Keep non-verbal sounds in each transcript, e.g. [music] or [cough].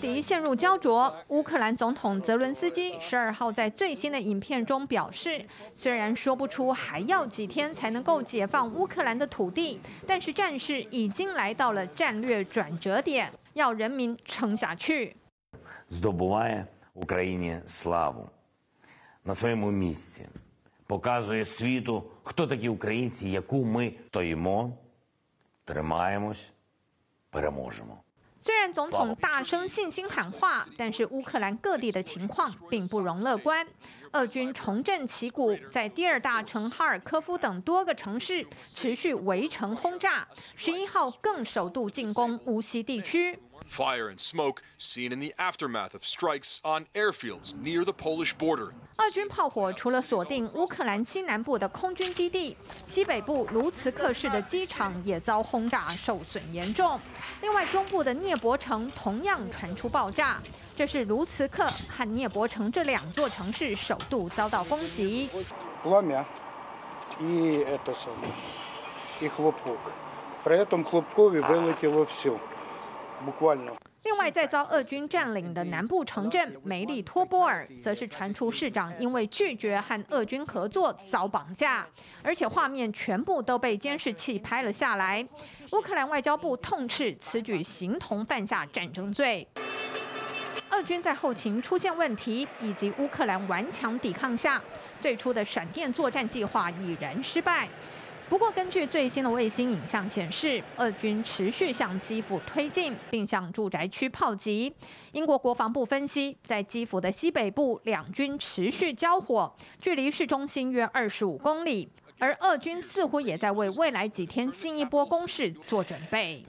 敌陷入胶着。乌克兰总统泽伦斯基十二号在最新的影片中表示，虽然说不出还要几天才能够解放乌克兰的土地，但是战事已经来到了战略转折点，要人民撑下去。Здобуває Україні славу на своєму місці, показує світу, хто такі українці, яку ми стоїмо, тримаємось, переможемо. 虽然总统大声信心喊话，但是乌克兰各地的情况并不容乐观。俄军重振旗鼓，在第二大城哈尔科夫等多个城市持续围城轰炸，十一号更首度进攻乌西地区。Fire and smoke seen in the aftermath of strikes on airfields near the Polish border. 俄军炮火除了锁定乌克兰西南部的空军基地，西北部卢茨克市的机场也遭轰炸，受损严重。另外，中部的聂伯城同样传出爆炸，这是卢茨克和聂伯城这两座城市首度遭到攻击。另外，在遭俄军占领的南部城镇梅利托波尔，则是传出市长因为拒绝和俄军合作遭绑架，而且画面全部都被监视器拍了下来。乌克兰外交部痛斥此举形同犯下战争罪。俄军在后勤出现问题，以及乌克兰顽强抵抗下，最初的闪电作战计划已然失败。不过，根据最新的卫星影像显示，俄军持续向基辅推进，并向住宅区炮击。英国国防部分析，在基辅的西北部，两军持续交火，距离市中心约二十五公里，而俄军似乎也在为未来几天新一波攻势做准备。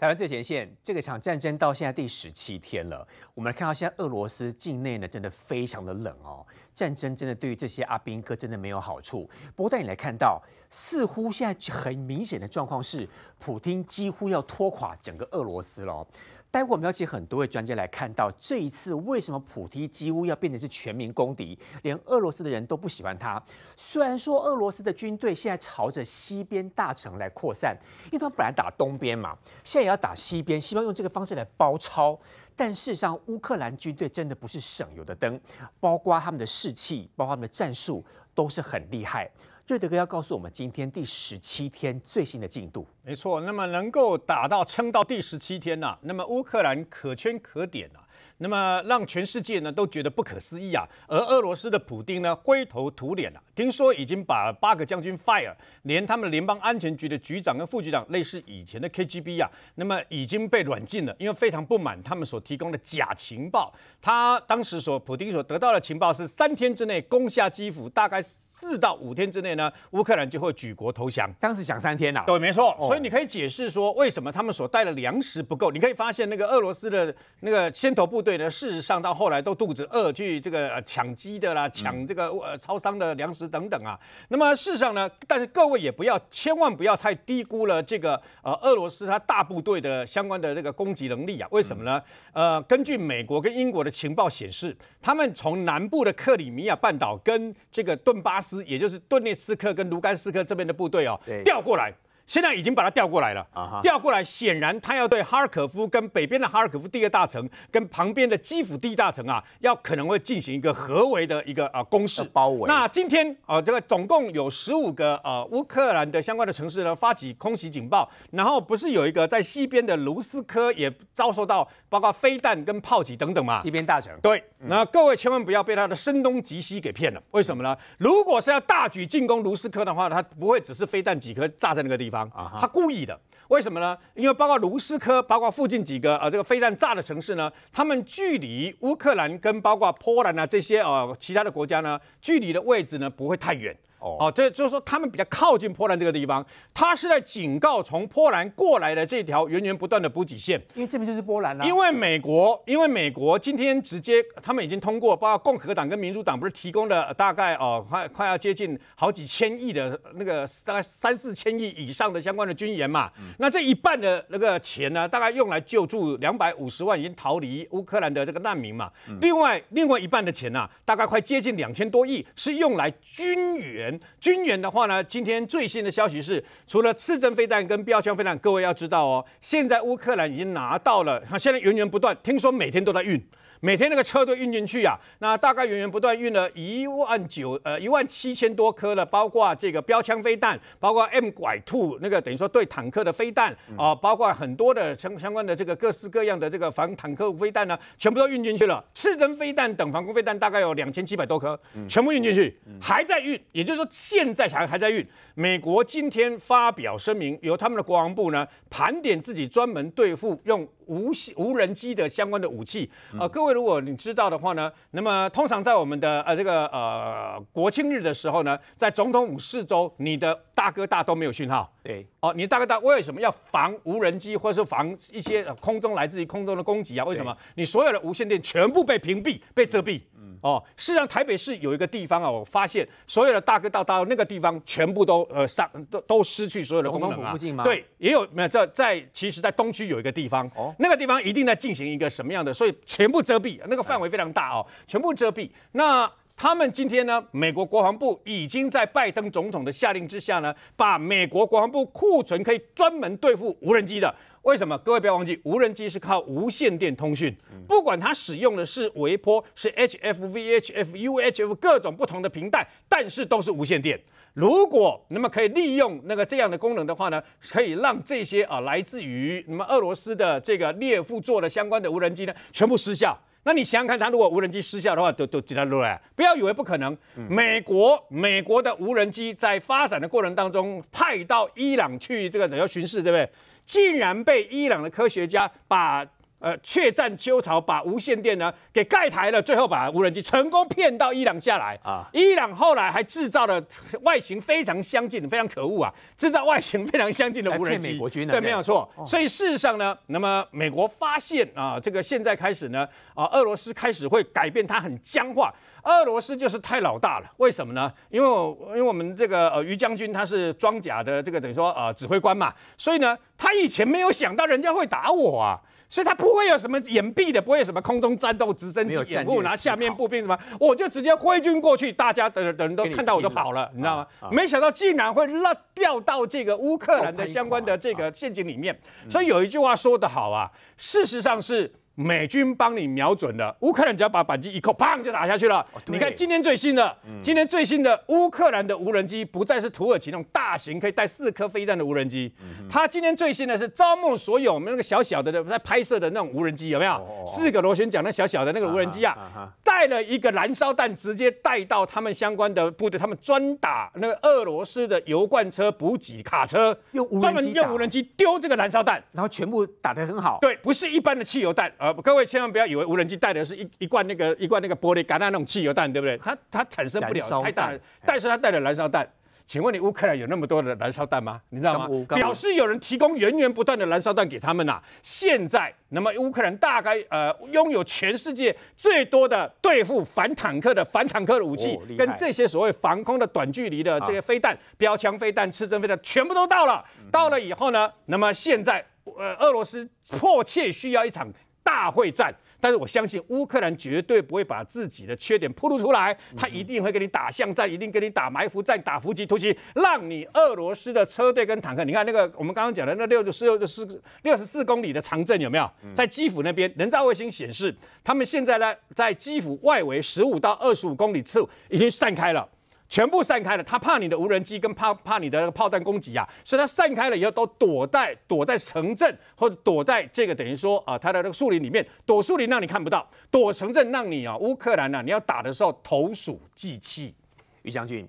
台湾最前线，这个场战争到现在第十七天了。我们看到现在俄罗斯境内呢，真的非常的冷哦。战争真的对于这些阿兵哥真的没有好处。不过，带你来看到，似乎现在很明显的状况是，普京几乎要拖垮整个俄罗斯了。待会我们要请很多位专家来看到这一次为什么普提几乎要变成是全民公敌，连俄罗斯的人都不喜欢他。虽然说俄罗斯的军队现在朝着西边大城来扩散，因为他们本来打东边嘛，现在也要打西边，希望用这个方式来包抄。但事实上，乌克兰军队真的不是省油的灯，包括他们的士气，包括他们的战术，都是很厉害。瑞德哥要告诉我们今天第十七天最新的进度。没错，那么能够打到撑到第十七天呐、啊，那么乌克兰可圈可点、啊，那么让全世界呢都觉得不可思议啊。而俄罗斯的普丁呢灰头土脸了、啊，听说已经把八个将军 fire，连他们联邦安全局的局长跟副局长，类似以前的 KGB 啊，那么已经被软禁了，因为非常不满他们所提供的假情报。他当时所普丁所得到的情报是三天之内攻下基辅，大概。四到五天之内呢，乌克兰就会举国投降。当时想三天呐、啊，对，没错。所以你可以解释说，为什么他们所带的粮食不够？你可以发现，那个俄罗斯的那个先头部队呢，事实上到后来都肚子饿，去这个抢鸡的啦，抢这个呃超商的粮食等等啊。那么事实上呢，但是各位也不要，千万不要太低估了这个呃俄罗斯它大部队的相关的这个攻击能力啊。为什么呢？呃，根据美国跟英国的情报显示，他们从南部的克里米亚半岛跟这个顿巴斯。也就是顿涅斯克跟卢甘斯克这边的部队哦，调过来。现在已经把他调过来了，调过来，显然他要对哈尔可夫跟北边的哈尔可夫第二大城跟旁边的基辅第一大城啊，要可能会进行一个合围的一个啊攻势包围。那今天啊，这个总共有十五个呃乌克兰的相关的城市呢发起空袭警报，然后不是有一个在西边的卢斯科也遭受到包括飞弹跟炮击等等嘛？西边大城。对，那各位千万不要被他的声东击西给骗了。为什么呢？如果是要大举进攻卢斯科的话，他不会只是飞弹几颗炸在那个地方。啊，他故意的，为什么呢？因为包括卢斯科，包括附近几个呃这个飞弹炸的城市呢，他们距离乌克兰跟包括波兰啊这些呃其他的国家呢，距离的位置呢不会太远。哦，这就是说他们比较靠近波兰这个地方，他是在警告从波兰过来的这条源源不断的补给线，因为这边就是波兰啊。因为美国，因为美国今天直接他们已经通过，包括共和党跟民主党不是提供了大概哦快快要接近好几千亿的那个大概三四千亿以上的相关的军援嘛，嗯、那这一半的那个钱呢，大概用来救助两百五十万已经逃离乌克兰的这个难民嘛，嗯、另外另外一半的钱呢、啊，大概快接近两千多亿是用来军援。军援的话呢，今天最新的消息是，除了刺针飞弹跟标枪飞弹，各位要知道哦，现在乌克兰已经拿到了，现在源源不断，听说每天都在运。每天那个车都运进去啊，那大概源源不断运了一万九呃一万七千多颗了，包括这个标枪飞弹，包括 M 拐兔那个等于说对坦克的飞弹啊，包括很多的相相关的这个各式各样的这个防坦克飞弹呢，全部都运进去了。刺针飞弹等防空飞弹大概有两千七百多颗，全部运进去，还在运，也就是说现在还还在运。美国今天发表声明，由他们的国防部呢盘点自己专门对付用。无无人机的相关的武器，呃，各位如果你知道的话呢，那么通常在我们的呃这个呃国庆日的时候呢，在总统府四周，你的大哥大都没有讯号。对，哦，你大哥大为什么要防无人机，或者是防一些空中来自于空中的攻击啊？为什么？你所有的无线电全部被屏蔽、被遮蔽？哦，事实上台北市有一个地方啊，我发现所有的大哥大到那个地方全部都呃上都都失去所有的功能啊。附近吗？对，也有没有在在其实，在东区有一个地方，哦，那个地方一定在进行一个什么样的，所以全部遮蔽，那个范围非常大哦，全部遮蔽。那他们今天呢，美国国防部已经在拜登总统的下令之下呢，把美国国防部库存可以专门对付无人机的。为什么？各位不要忘记，无人机是靠无线电通讯，不管它使用的是微波、是 HF、VHF、UHF 各种不同的频带，但是都是无线电。如果那么可以利用那个这样的功能的话呢，可以让这些啊来自于那么俄罗斯的这个列夫座的相关的无人机呢全部失效。那你想想看，他如果无人机失效的话，都都几条路哎？不要以为不可能。美国美国的无人机在发展的过程当中派到伊朗去这个等于巡视，对不对？竟然被伊朗的科学家把呃怯战鸠巢，把无线电呢给盖台了，最后把无人机成功骗到伊朗下来啊！伊朗后来还制造了外形非常相近、非常可恶啊，制造外形非常相近的无人机，对，没有错。所以事实上呢，那么美国发现啊，这个现在开始呢啊，俄罗斯开始会改变，它很僵化。俄罗斯就是太老大了，为什么呢？因为因为我们这个呃于将军他是装甲的这个等于说呃指挥官嘛，所以呢他以前没有想到人家会打我啊，所以他不会有什么掩蔽的，不会有什么空中战斗、直升机掩护，拿下面步兵什么，我就直接挥军过去，大家的人人都看到我就跑了，你，你知道吗？啊啊、没想到竟然会落掉到这个乌克兰的相关的这个陷阱里面，所以有一句话说得好啊，事实上是。美军帮你瞄准了，乌克兰只要把扳机一扣，砰就打下去了。哦、你看今天最新的，嗯、今天最新的乌克兰的无人机不再是土耳其那种大型可以带四颗飞弹的无人机，嗯、它今天最新的是招募所有我们那个小小的在拍摄的那种无人机，有没有？哦、四个螺旋桨那小小的那个无人机啊，带、啊、了一个燃烧弹，直接带到他们相关的部队，他们专打那个俄罗斯的油罐车、补给卡车，用专门用无人机丢这个燃烧弹，然后全部打得很好。对，不是一般的汽油弹啊。各位千万不要以为无人机带的是一一罐那个一罐那个玻璃橄榄那种汽油弹，对不对？它它产生不了太大，但是它带了燃烧弹。请问你乌克兰有那么多的燃烧弹吗？你知道吗？表示有人提供源源不断的燃烧弹给他们呐、啊。现在，那么乌克兰大概呃拥有全世界最多的对付反坦克的反坦克的武器，跟这些所谓防空的短距离的这些飞弹、标枪飞弹、刺针飞弹全部都到了。到了以后呢，那么现在呃俄罗斯迫切需要一场。大会战，但是我相信乌克兰绝对不会把自己的缺点暴露出来，他一定会跟你打巷战，一定跟你打埋伏战，打伏击突击，让你俄罗斯的车队跟坦克，你看那个我们刚刚讲的那六十六四六十四公里的长阵有没有？在基辅那边，人造卫星显示，他们现在呢在基辅外围十五到二十五公里处已经散开了。全部散开了，他怕你的无人机跟怕怕你的炮弹攻击啊，所以他散开了以后都躲在躲在城镇或者躲在这个等于说啊，他的那个树林里面躲树林让你看不到，躲城镇让你啊乌克兰啊你要打的时候投鼠忌器。于将军，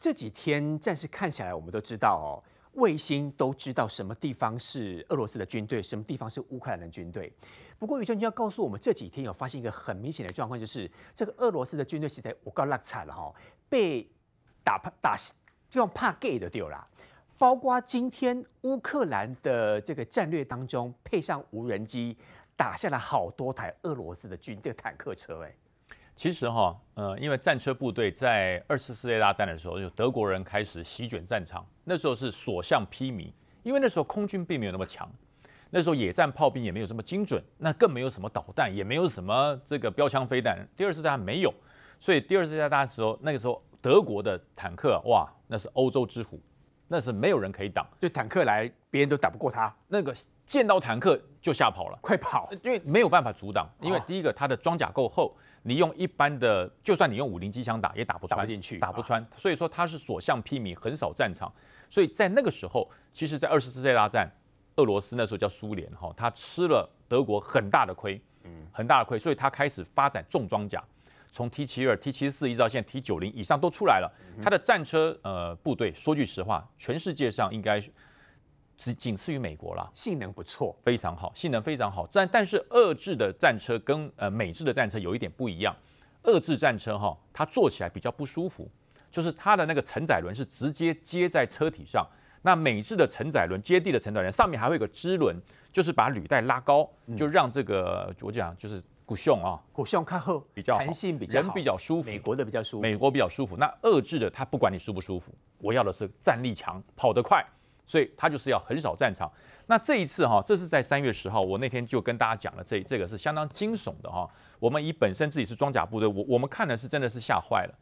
这几天战事看起来我们都知道哦，卫星都知道什么地方是俄罗斯的军队，什么地方是乌克兰的军队。不过于将军要告诉我们，这几天有发现一个很明显的状况，就是这个俄罗斯的军队实在我告落惨了哈，被。打怕打就用怕 gay 的丢啦，包括今天乌克兰的这个战略当中配上无人机，打下了好多台俄罗斯的军这个坦克车哎。其实哈，呃，因为战车部队在二次世界大战的时候，就德国人开始席卷战场，那时候是所向披靡，因为那时候空军并没有那么强，那时候野战炮兵也没有这么精准，那更没有什么导弹，也没有什么这个标枪飞弹，第二次大战没有，所以第二次世界大战的时候，那个时候。德国的坦克，哇，那是欧洲之虎，那是没有人可以挡。就坦克来，别人都打不过他。那个见到坦克就吓跑了，快跑！因为没有办法阻挡，因为第一个它的装甲够厚，你用一般的，就算你用五零机枪打也打不穿，打不进去，打不穿。所以说它是所向披靡，横扫战场。所以在那个时候，其实，在二次世界大战，俄罗斯那时候叫苏联哈，他吃了德国很大的亏，嗯，很大的亏，所以他开始发展重装甲。从 T 七二、T 七四一直到现在 T 九零以上都出来了，它的战车呃部队，说句实话，全世界上应该只仅次于美国了，性能不错，非常好，性能非常好。但但是俄制的战车跟呃美制的战车有一点不一样，俄制战车哈，它坐起来比较不舒服，就是它的那个承载轮是直接接在车体上，那美制的承载轮接地的承载轮上面还会有个支轮，就是把履带拉高，就让这个我讲就是。古胸啊，古胸看后比较弹性比较人比较舒服，美国的比较舒服，美国比较舒服。那遏制的他不管你舒不舒服，我要的是战力强，跑得快，所以他就是要横扫战场。那这一次哈，这是在三月十号，我那天就跟大家讲了，这这个是相当惊悚的哈。我们以本身自己是装甲部队，我我们看的是真的是吓坏了，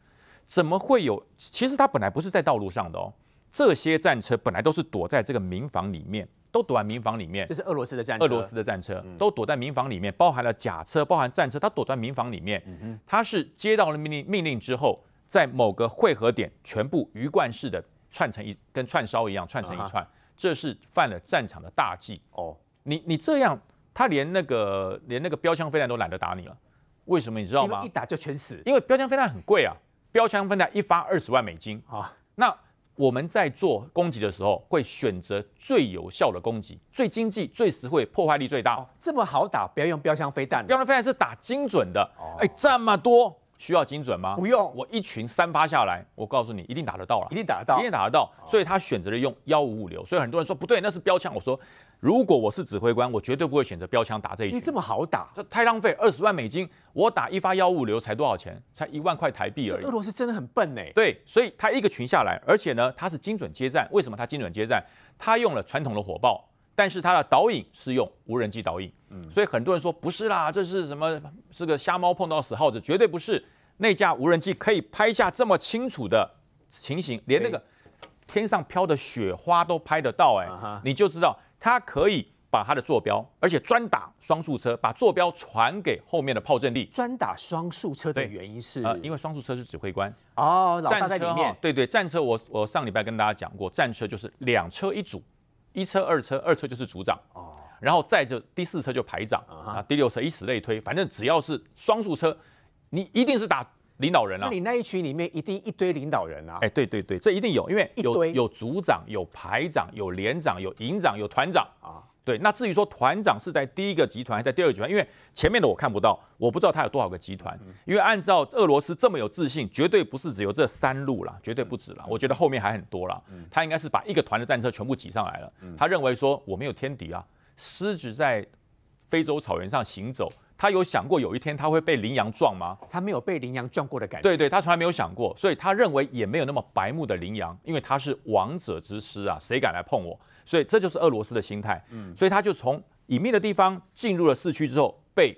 怎么会有？其实他本来不是在道路上的哦，这些战车本来都是躲在这个民房里面。都躲在民房里面，这是俄罗斯的战车。俄罗斯的战车都躲在民房里面，包含了甲车，包含战车，他躲在民房里面。他是接到了命令命令之后，在某个汇合点全部鱼贯式的串成一，跟串烧一样串成一串，这是犯了战场的大忌。哦，你你这样，他连那个连那个标枪飞弹都懒得打你了，为什么你知道吗？一打就全死，因为标枪飞弹很贵啊，标枪飞弹一发二十万美金啊，那。我们在做攻击的时候，会选择最有效的攻击，最经济、最实惠、破坏力最大。哦，这么好打，不要用标枪飞弹。标枪飞弹是打精准的。哎，这么多需要精准吗？不用，我一群三发下来，我告诉你，一定打得到了，一定打得到，一定打得到。所以他选择了用幺五五流。所以很多人说不对，那是标枪。我说。如果我是指挥官，我绝对不会选择标枪打这一群。你这么好打，这太浪费，二十万美金，我打一发幺五五流才多少钱？才一万块台币而已。俄罗斯真的很笨哎。对，所以他一个群下来，而且呢，他是精准接战。为什么他精准接战？他用了传统的火炮，但是它的导引是用无人机导引。嗯，所以很多人说不是啦，这是什么？是个瞎猫碰到死耗子，绝对不是。那架无人机可以拍下这么清楚的情形，连那个天上飘的雪花都拍得到哎，你就知道。它可以把它的坐标，而且专打双速车，把坐标传给后面的炮阵地。专打双速车的原因是，呃，因为双速车是指挥官哦，老大在里面。对对，战车我我上礼拜跟大家讲过，战车就是两车一组，一车二车，二车就是组长哦，然后再就第四车就排长啊，第六车以此类推，反正只要是双数车，你一定是打。领导人啊，那你那一群里面一定一堆领导人啊！哎，对对对，这一定有，因为有有组长、有排长、有连长、有营长、有团长啊。对，那至于说团长是在第一个集团还是在第二个集团，因为前面的我看不到，我不知道他有多少个集团。因为按照俄罗斯这么有自信，绝对不是只有这三路啦，绝对不止啦。我觉得后面还很多啦。他应该是把一个团的战车全部挤上来了。他认为说我没有天敌啊，狮子在非洲草原上行走。他有想过有一天他会被羚羊撞吗？他没有被羚羊撞过的感觉。对对，他从来没有想过，所以他认为也没有那么白目的羚羊，因为他是王者之师啊，谁敢来碰我？所以这就是俄罗斯的心态。嗯，所以他就从隐秘的地方进入了市区之后，被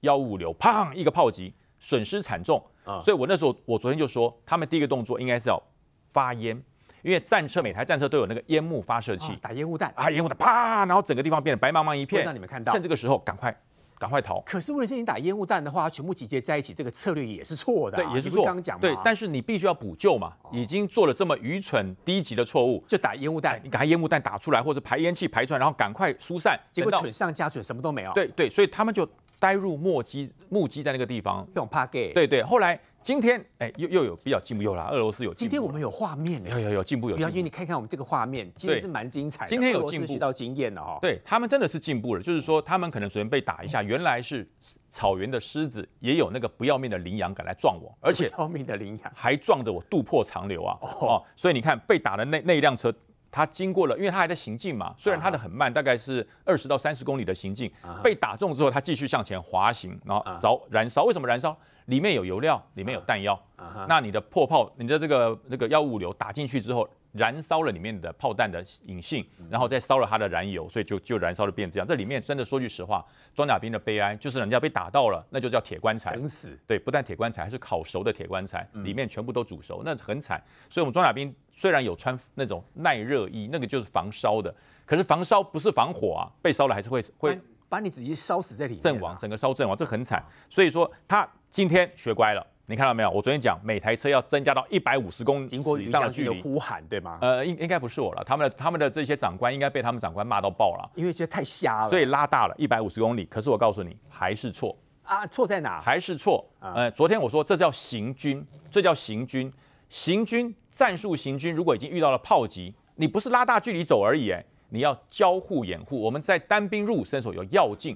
幺五五流砰一个炮击，损失惨重。啊，所以我那时候我昨天就说，他们第一个动作应该是要发烟，因为战车每台战车都有那个烟幕发射器，打烟雾弹啊，烟雾弹啪，然后整个地方变得白茫茫一片，让你们看到，趁这个时候赶快。赶快逃！可是问题是你打烟雾弹的话，全部集结在一起，这个策略也是错的、啊。对，也是错。刚讲对，但是你必须要补救嘛，哦、已经做了这么愚蠢低级的错误，就打烟雾弹。你把烟雾弹打出来，或者排烟器排出来，然后赶快疏散。结果蠢上加蠢，什么都没有。对对，所以他们就呆入墨迹，目击在那个地方。这种怕 gay。对对，后来。今天哎，又又有比较进步，又啦，俄罗斯有进步。今天我们有画面，有有有进步，有。不要，你看看我们这个画面，今天是蛮精彩的。今天有进步，学到经验了哈。对他们真的是进步了，就是说他们可能随便被打一下，原来是草原的狮子，也有那个不要命的羚羊敢来撞我，而且不要命的羚羊还撞得我肚破肠流啊！哦，所以你看被打的那那一辆车。他经过了，因为他还在行进嘛，虽然他的很慢，大概是二十到三十公里的行进，被打中之后，他继续向前滑行，然后着燃烧。为什么燃烧？里面有油料，里面有弹药。那你的破炮，你的这个那个幺五五流打进去之后，燃烧了里面的炮弹的引信，然后再烧了它的燃油，所以就就燃烧的变这样。这里面真的说句实话，装甲兵的悲哀就是人家被打到了，那就叫铁棺材，等死。对，不但铁棺材，还是烤熟的铁棺材，里面全部都煮熟，那很惨。所以我们装甲兵虽然有穿那种耐热衣，那个就是防烧的，可是防烧不是防火啊，被烧了还是会会把你自己烧死在里面，阵亡，整个烧阵亡，这很惨。所以说他今天学乖了。你看到没有？我昨天讲每台车要增加到一百五十公里以上的距离，呼喊对吗？呃，应应该不是我了，他们的他们的这些长官应该被他们长官骂到爆了，因为这太瞎了，所以拉大了一百五十公里。可是我告诉你，还是错啊！错在哪？还是错。呃，昨天我说这叫行军，这叫行军，行军战术行军。如果已经遇到了炮击，你不是拉大距离走而已，哎，你要交互掩护。我们在单兵入伍身手有要进。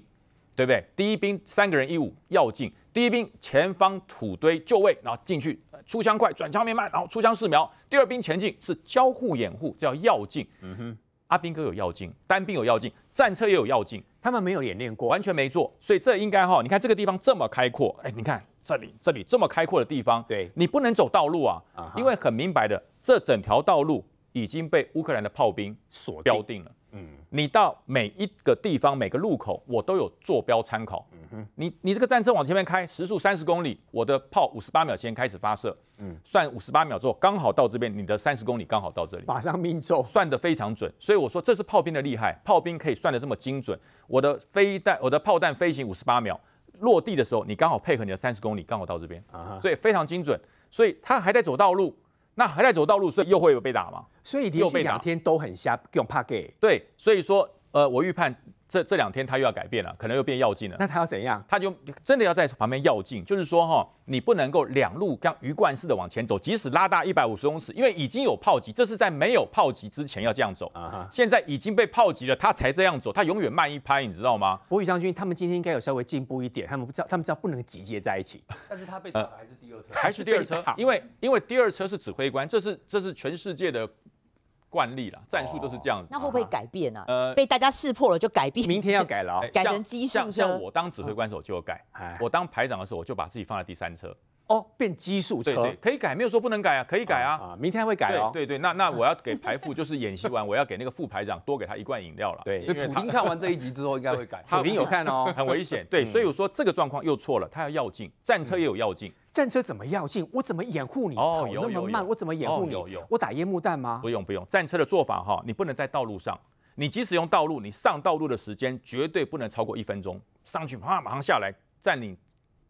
对不对？第一兵三个人一伍要进，第一兵前方土堆就位，然后进去出枪快，转枪面慢，然后出枪四瞄。第二兵前进是交互掩护，叫要进。嗯哼，阿兵哥有要进，单兵有要进，战车也有要进，他们没有演练过，完全没做，所以这应该哈，你看这个地方这么开阔，哎，你看这里这里这么开阔的地方，对，你不能走道路啊，因为很明白的，这整条道路已经被乌克兰的炮兵锁标定了。嗯，你到每一个地方、每个路口，我都有坐标参考。嗯哼，你你这个战车往前面开，时速三十公里，我的炮五十八秒前开始发射。嗯，算五十八秒之后，刚好到这边，你的三十公里刚好到这里，马上命中，算得非常准。所以我说这是炮兵的厉害，炮兵可以算得这么精准。我的飞弹，我的炮弹飞行五十八秒，落地的时候，你刚好配合你的三十公里，刚好到这边。啊，所以非常精准。所以他还在走道路。那还在走道路，所以又会有被打吗？所以连续两天都很瞎，用怕给。对，所以说，呃，我预判。这这两天他又要改变了，可能又变要进了。那他要怎样？他就真的要在旁边要进，就是说哈，你不能够两路像鱼贯似的往前走，即使拉大一百五十公尺，因为已经有炮击，这是在没有炮击之前要这样走。啊、uh-huh. 现在已经被炮击了，他才这样走，他永远慢一拍，你知道吗？伯宇将军，他们今天应该有稍微进步一点，他们不知道，他们知道不能集结在一起。但是他被打的还是第二车，呃、还是第二车，因为因为第二车是指挥官，这是这是全世界的。惯例了，战术就是这样子。那会不会改变呢？呃，被大家识破了就改变。明天要改了，[laughs] 改成基数车。像我当指挥官的时候就有改，我当排长的时候我就把自己放在第三车。哦，变基数车，对对，可以改，没有说不能改啊，可以改啊。啊，明天会改哦。对对，那那我要给排副，就是演习完我要给那个副排长多给他一罐饮料了。对，因为普丁看完这一集之后应该会改。[laughs] 普丁有看哦，[laughs] 很危险。对，所以我说这个状况又错了，他要要进，战车也有要进。战车怎么要进？我怎么掩护你？跑那么慢，我怎么掩护你？有有，我打烟幕弹吗？不用不用，战车的做法哈，你不能在道路上，你即使用道路，你上道路的时间绝对不能超过一分钟。上去啪，马上下来占领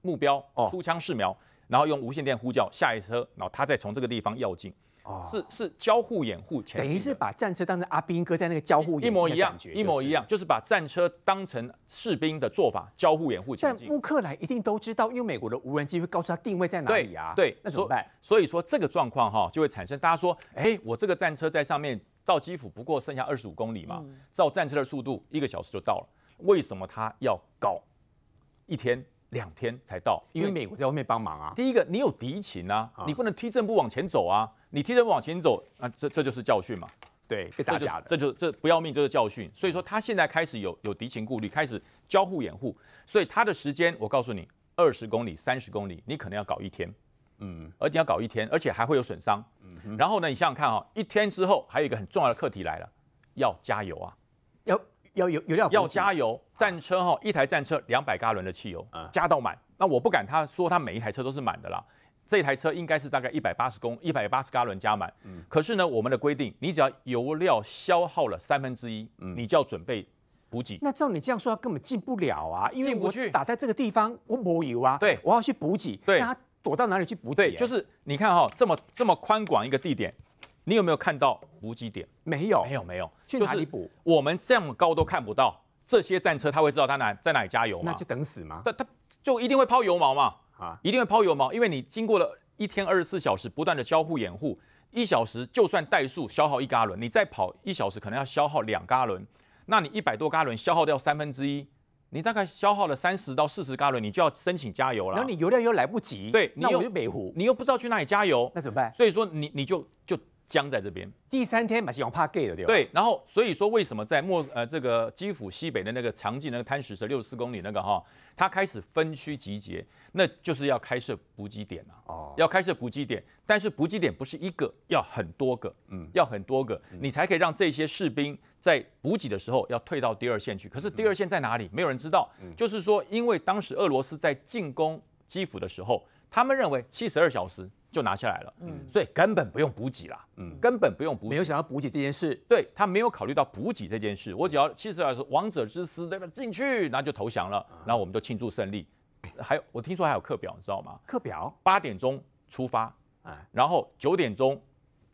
目标，出枪试瞄。然后用无线电呼叫下一车，然后他再从这个地方要进，哦，是是交互掩护前，等于是把战车当成阿兵哥在那个交互掩护，一模一样，一模一样，就是把战车当成士兵的做法，交互掩护前进。但乌克兰一定都知道，因为美国的无人机会告诉他定位在哪里啊？对，对，那怎么办？所以说这个状况哈就会产生，大家说，哎，我这个战车在上面到基辅不过剩下二十五公里嘛，照战车的速度一个小时就到了，为什么他要搞一天？两天才到，因为美国在外面帮忙啊。第一个，你有敌情啊，你不能踢正步往前走啊。你踢正步往前走，那这这就是教训嘛。对，被打假的，这就这不要命就是教训。所以说他现在开始有有敌情顾虑，开始交互掩护。所以他的时间，我告诉你，二十公里、三十公里，你可能要搞一天。嗯，而且要搞一天，而且还会有损伤。嗯，然后呢，你想想看啊，一天之后还有一个很重要的课题来了，要加油啊，要。要有有料，要加油。战车哈，一台战车两百加仑的汽油，加到满。那我不敢他说他每一台车都是满的啦，这台车应该是大概一百八十公一百八十加仑加满。嗯。可是呢，我们的规定，你只要油料消耗了三分之一，你就要准备补给。那照你这样说，他根本进不了啊，因为进不去。打在这个地方，我没油啊。对，我要去补给。对。那他躲到哪里去补给？对，就是你看哈，这么这么宽广一个地点。你有没有看到补给点？没有，没有，没有。去哪里补？我们这么高都看不到。这些战车他会知道他哪在哪里加油吗？那就等死吗？他他就一定会抛油毛嘛？啊，一定会抛油毛，因为你经过了一天二十四小时不断的交互掩护，一小时就算怠速消耗一加仑，你再跑一小时可能要消耗两加仑，那你一百多加仑消耗掉三分之一，你大概消耗了三十到四十加仑，你就要申请加油了。然后你油量又来不及，对，那我就北湖，你又不知道去哪里加油，那怎么办？所以说你你就就僵在这边。第三天马西勇怕 gay 了，对吧？对，然后所以说为什么在莫呃这个基辅西北的那个长径那个滩石蛇六十四公里那个哈，它开始分区集结，那就是要开设补给点了。哦，要开设补给点，但是补给点不是一个，要很多个，嗯，要很多个，你才可以让这些士兵在补给的时候要退到第二线去。可是第二线在哪里？没有人知道。就是说，因为当时俄罗斯在进攻基辅的时候，他们认为七十二小时。就拿下来了，嗯，所以根本不用补给啦，嗯，根本不用补给。没有想到补给这件事，对，他没有考虑到补给这件事。我只要七十二说王者之师，对吧？进去，然后就投降了，然后我们就庆祝胜利。还有，我听说还有课表，你知道吗？课表八点钟出发，然后九点钟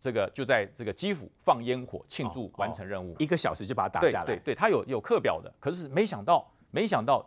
这个就在这个基辅放烟火庆祝完成任务，一个小时就把它打下来。对对，他有有课表的，可是没想到，没想到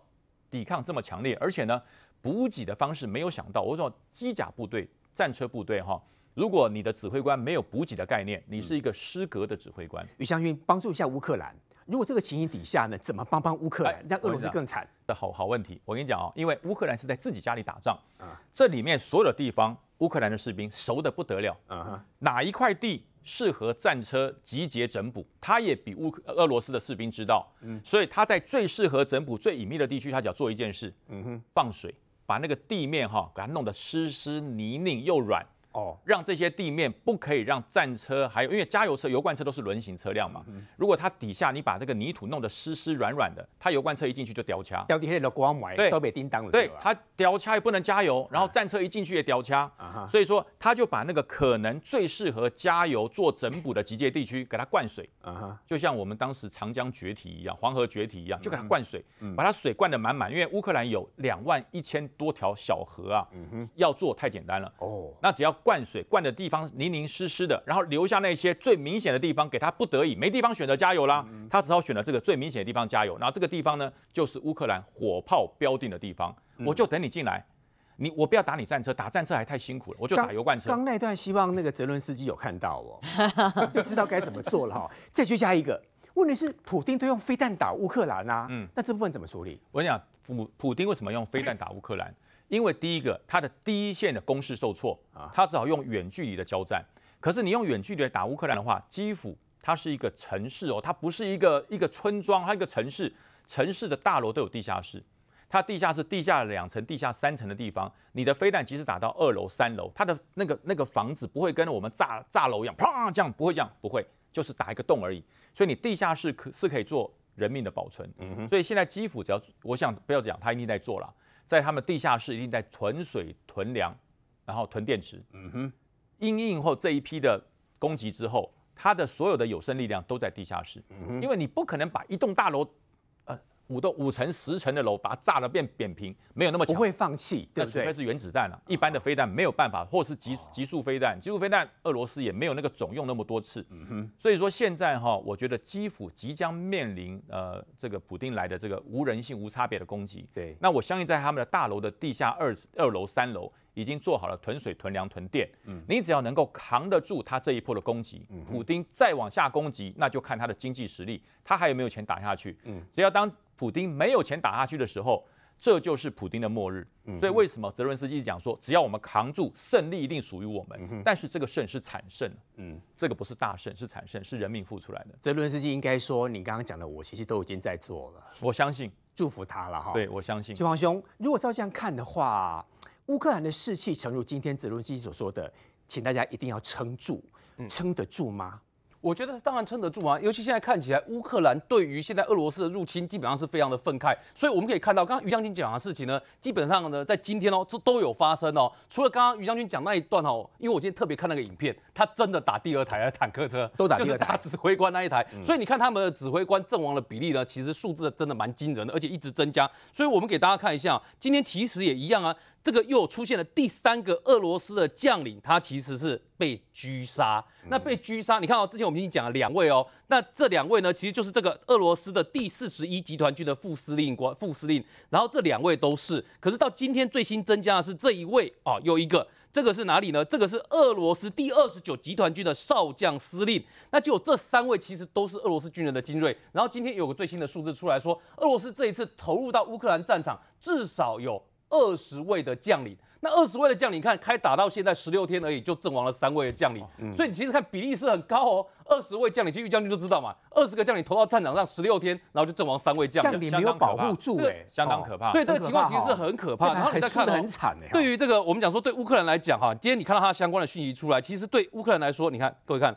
抵抗这么强烈，而且呢，补给的方式没有想到，我说机甲部队、战车部队哈。如果你的指挥官没有补给的概念，你是一个失格的指挥官。于将军帮助一下乌克兰。如果这个情形底下呢，怎么帮帮乌克兰，让俄罗斯更惨？的好好问题。我跟你讲啊，因为乌克兰是在自己家里打仗啊，这里面所有的地方，乌克兰的士兵熟得不得了。嗯，哪一块地适合战车集结整补，他也比乌俄罗斯的士兵知道。嗯，所以他在最适合整补、最隐秘的地区，他只要做一件事，嗯哼，放水，把那个地面哈给它弄得湿湿泥泞又软。哦，让这些地面不可以让战车，还有因为加油车、油罐车都是轮型车辆嘛。如果它底下你把这个泥土弄得湿湿软软的，它油罐车一进去就掉卡，掉地下的光埋，对，叮当了。对，它掉卡也不能加油，然后战车一进去也掉卡，所以说他就把那个可能最适合加油做整补的集结地区给它灌水，就像我们当时长江决堤一样，黄河决堤一样，就给它灌水，把它水灌得满满，因为乌克兰有两万一千多条小河啊，要做太简单了。哦，那只要。灌水灌的地方泥泞湿湿的，然后留下那些最明显的地方，给他不得已没地方选择加油啦，他只好选了这个最明显的地方加油。然后这个地方呢，就是乌克兰火炮标定的地方，我就等你进来，你我不要打你战车，打战车还太辛苦了，我就打油罐车。刚那段希望那个泽伦斯基有看到哦，[laughs] 就知道该怎么做了哈。再去加一个问题是，普丁都用飞弹打乌克兰啊，嗯，那这部分怎么处理？我跟你讲，普普丁为什么用飞弹打乌克兰？因为第一个，它的第一线的攻势受挫啊，他只好用远距离的交战。可是你用远距离打乌克兰的话，基辅它是一个城市哦，它不是一个一个村庄，它一个城市，城市的大楼都有地下室，它地下室地下两层、地下三层的地方，你的飞弹即使打到二楼、三楼，它的那个那个房子不会跟我们炸炸楼一样，砰这样不会这样，不会，就是打一个洞而已。所以你地下室可是可以做人命的保存。嗯，所以现在基辅只要我想不要讲，他一定在做了。在他们地下室一定在囤水、囤粮，然后囤电池。嗯哼，因应后这一批的攻击之后，他的所有的有生力量都在地下室。嗯哼，因为你不可能把一栋大楼。五栋五层、十层的楼，把它炸得变扁平，没有那么强。不会放弃，对不对？除非是原子弹了，一般的飞弹没有办法，或是极极速飞弹。极速飞弹，俄罗斯也没有那个种用那么多次。嗯哼。所以说现在哈，我觉得基辅即将面临呃这个普丁来的这个无人性、无差别的攻击。对。那我相信在他们的大楼的地下二二楼、三楼已经做好了囤水、囤粮、囤电。嗯。你只要能够扛得住他这一波的攻击，普丁再往下攻击，那就看他的经济实力，他还有没有钱打下去。嗯。只要当普丁没有钱打下去的时候，这就是普丁的末日。所以为什么泽伦斯基讲说，只要我们扛住，胜利一定属于我们。但是这个胜是惨胜，嗯，这个不是大胜，是惨胜，是人民付出来的。泽伦斯基应该说，你刚刚讲的，我其实都已经在做了。我相信，祝福他了哈。对，我相信。嶔煌兄，如果照这样看的话，乌克兰的士气，诚如今天泽伦斯基所说的，请大家一定要撑住，撑得住吗？我觉得当然撑得住啊，尤其现在看起来，乌克兰对于现在俄罗斯的入侵基本上是非常的愤慨，所以我们可以看到，刚刚于将军讲的事情呢，基本上呢，在今天哦，这都有发生哦。除了刚刚于将军讲那一段哦，因为我今天特别看那个影片，他真的打第二台的坦克车，都打第二台，就是打指挥官那一台，所以你看他们的指挥官阵亡的比例呢，其实数字真的蛮惊人的，而且一直增加。所以我们给大家看一下，今天其实也一样啊。这个又出现了第三个俄罗斯的将领，他其实是被狙杀。那被狙杀，你看哦，之前我们已经讲了两位哦，那这两位呢，其实就是这个俄罗斯的第四十一集团军的副司令官、副司令。然后这两位都是，可是到今天最新增加的是这一位哦，又一个，这个是哪里呢？这个是俄罗斯第二十九集团军的少将司令。那就这三位其实都是俄罗斯军人的精锐。然后今天有个最新的数字出来说，俄罗斯这一次投入到乌克兰战场至少有。二十位的将领，那二十位的将领，你看开打到现在十六天而已，就阵亡了三位的将领。嗯、所以你其实看比例是很高哦。二十位将领，其实玉将军就知道嘛，二十个将领投到战场上十六天，然后就阵亡三位将领，将领没有保护住、欸，哎，相当可怕。所以这个情况其实是很可怕。然后你再看、哦，很惨哎。对于这个，我们讲说对乌克兰来讲哈，今天你看到他相关的讯息出来，其实对乌克兰来说，你看各位看，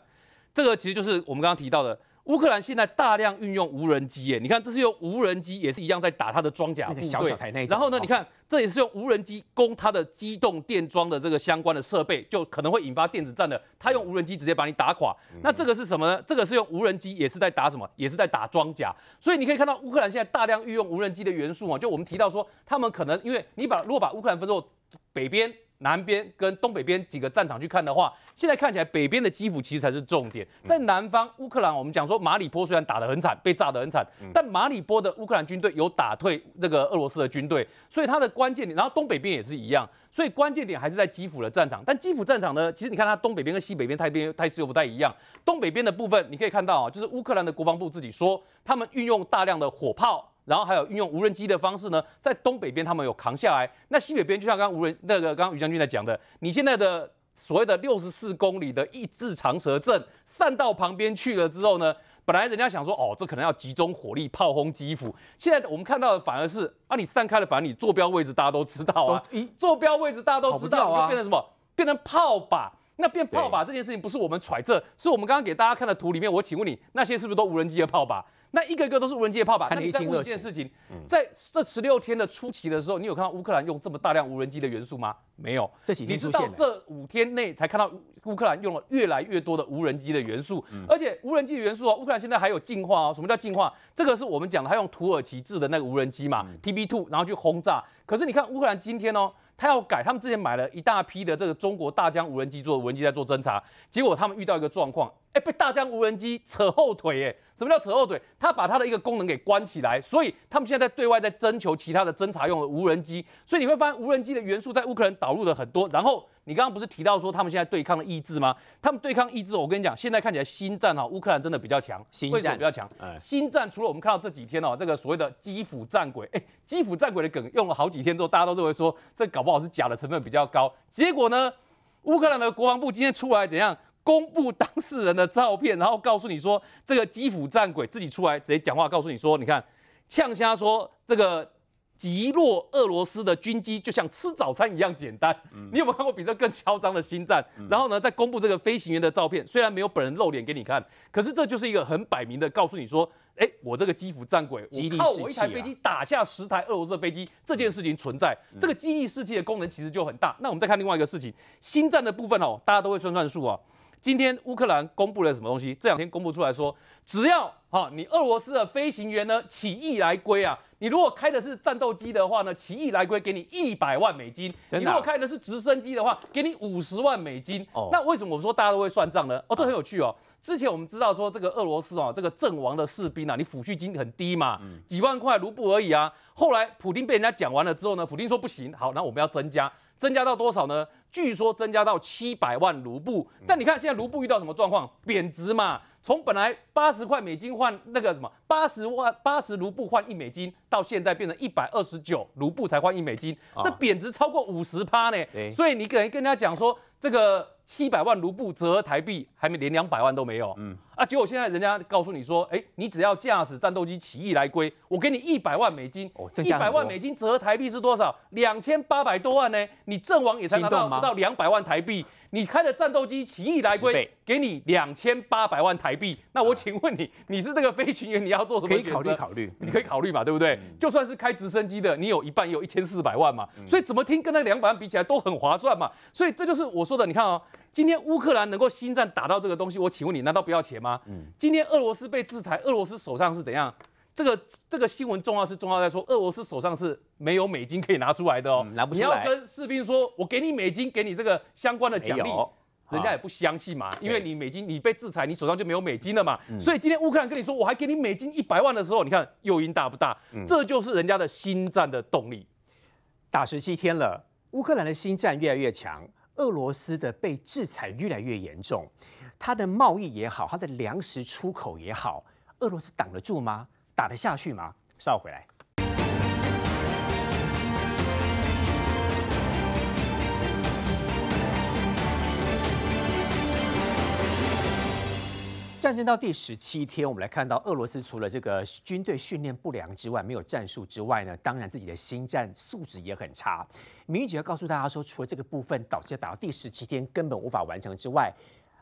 这个其实就是我们刚刚提到的。乌克兰现在大量运用无人机，哎，你看这是用无人机，也是一样在打它的装甲部队。小小台那然后呢，你看这也是用无人机攻它的机动电装的这个相关的设备，就可能会引发电子战的。他用无人机直接把你打垮。那这个是什么呢？这个是用无人机，也是在打什么？也是在打装甲。所以你可以看到乌克兰现在大量运用无人机的元素啊，就我们提到说，他们可能因为你把如果把乌克兰分作北边。南边跟东北边几个战场去看的话，现在看起来北边的基辅其实才是重点。在南方乌克兰，我们讲说马里波虽然打得很惨，被炸得很惨，但马里波的乌克兰军队有打退那个俄罗斯的军队，所以它的关键点，然后东北边也是一样，所以关键点还是在基辅的战场。但基辅战场呢，其实你看它东北边跟西北边态边态势又不太一样。东北边的部分你可以看到啊，就是乌克兰的国防部自己说，他们运用大量的火炮。然后还有运用无人机的方式呢，在东北边他们有扛下来。那西北边就像刚刚无人那个刚刚于将军在讲的，你现在的所谓的六十四公里的意志长蛇阵散到旁边去了之后呢，本来人家想说哦，这可能要集中火力炮轰基辅。现在我们看到的反而是啊，你散开了，反而你坐标位置大家都知道啊，坐标位置大家都知道，就变成什么？变成炮靶。那变炮靶这件事情不是我们揣测，是我们刚刚给大家看的图里面。我请问你，那些是不是都无人机的炮靶？那一个一个都是无人机的炮靶。看你再问一件事情，在这十六天的初期的时候，你有看到乌克兰用这么大量无人机的元素吗？没有。这几天。你知道这五天内才看到乌克兰用了越来越多的无人机的元素，而且无人机的元素哦，乌克兰现在还有进化哦。什么叫进化？这个是我们讲的，他用土耳其制的那个无人机嘛，TB2，然后去轰炸。可是你看乌克兰今天哦。他要改，他们之前买了一大批的这个中国大疆无人机做的无人机在做侦查，结果他们遇到一个状况，哎，被大疆无人机扯后腿，哎，什么叫扯后腿？他把他的一个功能给关起来，所以他们现在在对外在征求其他的侦察用的无人机，所以你会发现无人机的元素在乌克兰导入的很多，然后。你刚刚不是提到说他们现在对抗的意志吗？他们对抗意志，我跟你讲，现在看起来新战哈，乌克兰真的比较强。新战比较强？嗯、新战除了我们看到这几天哦，这个所谓的基辅战鬼，哎，基辅战鬼的梗用了好几天之后，大家都认为说这搞不好是假的成分比较高。结果呢，乌克兰的国防部今天出来怎样公布当事人的照片，然后告诉你说这个基辅战鬼自己出来直接讲话，告诉你说，你看呛瞎说这个。击落俄罗斯的军机就像吃早餐一样简单。[laughs] 你有没有看过比这更嚣张的新战？然后呢，再公布这个飞行员的照片，虽然没有本人露脸给你看，可是这就是一个很摆明的告诉你说，哎，我这个基辅战鬼，我靠我一台飞机打下十台俄罗斯的飞机，这件事情存在，这个激励士气的功能其实就很大。那我们再看另外一个事情，新战的部分哦，大家都会算算数啊。今天乌克兰公布了什么东西？这两天公布出来说，只要哈你俄罗斯的飞行员呢起义来归啊。你如果开的是战斗机的话呢，起义来归给你一百万美金；你如果开的是直升机的话，给你五十万美金。哦，那为什么我们说大家都会算账呢？哦，这很有趣哦。之前我们知道说这个俄罗斯啊，这个阵亡的士兵啊，你抚恤金很低嘛，几万块卢布而已啊。后来普丁被人家讲完了之后呢，普丁说不行，好，那我们要增加，增加到多少呢？据说增加到七百万卢布。但你看现在卢布遇到什么状况？贬值嘛。从本来八十块美金换那个什么八十万八十卢布换一美金，到现在变成一百二十九卢布才换一美金，这贬值超过五十趴呢。所以你可能跟人家讲说这个。七百万卢布折合台币还没连两百万都没有，嗯啊，结果现在人家告诉你说，哎，你只要驾驶战斗机起义来归，我给你一百万美金，一百万美金折合台币是多少？两千八百多万呢？你阵亡也才拿到不到两百万台币，你开的战斗机起义来归，给你两千八百万台币，那我请问你，你是这个飞行员，你要做什么？可以考虑考虑，你可以考虑嘛，对不对？就算是开直升机的，你有一半也有一千四百万嘛，所以怎么听跟那两百万比起来都很划算嘛，所以这就是我说的，你看哦。今天乌克兰能够新战打到这个东西，我请问你，难道不要钱吗？嗯。今天俄罗斯被制裁，俄罗斯手上是怎样？这个这个新闻重要是重要在说，俄罗斯手上是没有美金可以拿出来的哦。拿不出来。你要跟士兵说，我给你美金，给你这个相关的奖励，人家也不相信嘛，因为你美金你被制裁，你手上就没有美金了嘛。所以今天乌克兰跟你说，我还给你美金一百万的时候，你看诱因大不大？这就是人家的新战的动力。打十七天了，乌克兰的新战越来越强。俄罗斯的被制裁越来越严重，它的贸易也好，它的粮食出口也好，俄罗斯挡得住吗？打得下去吗？稍后回来。战争到第十七天，我们来看到俄罗斯除了这个军队训练不良之外，没有战术之外呢，当然自己的心战素质也很差。民意局告诉大家说，除了这个部分导致打到第十七天根本无法完成之外，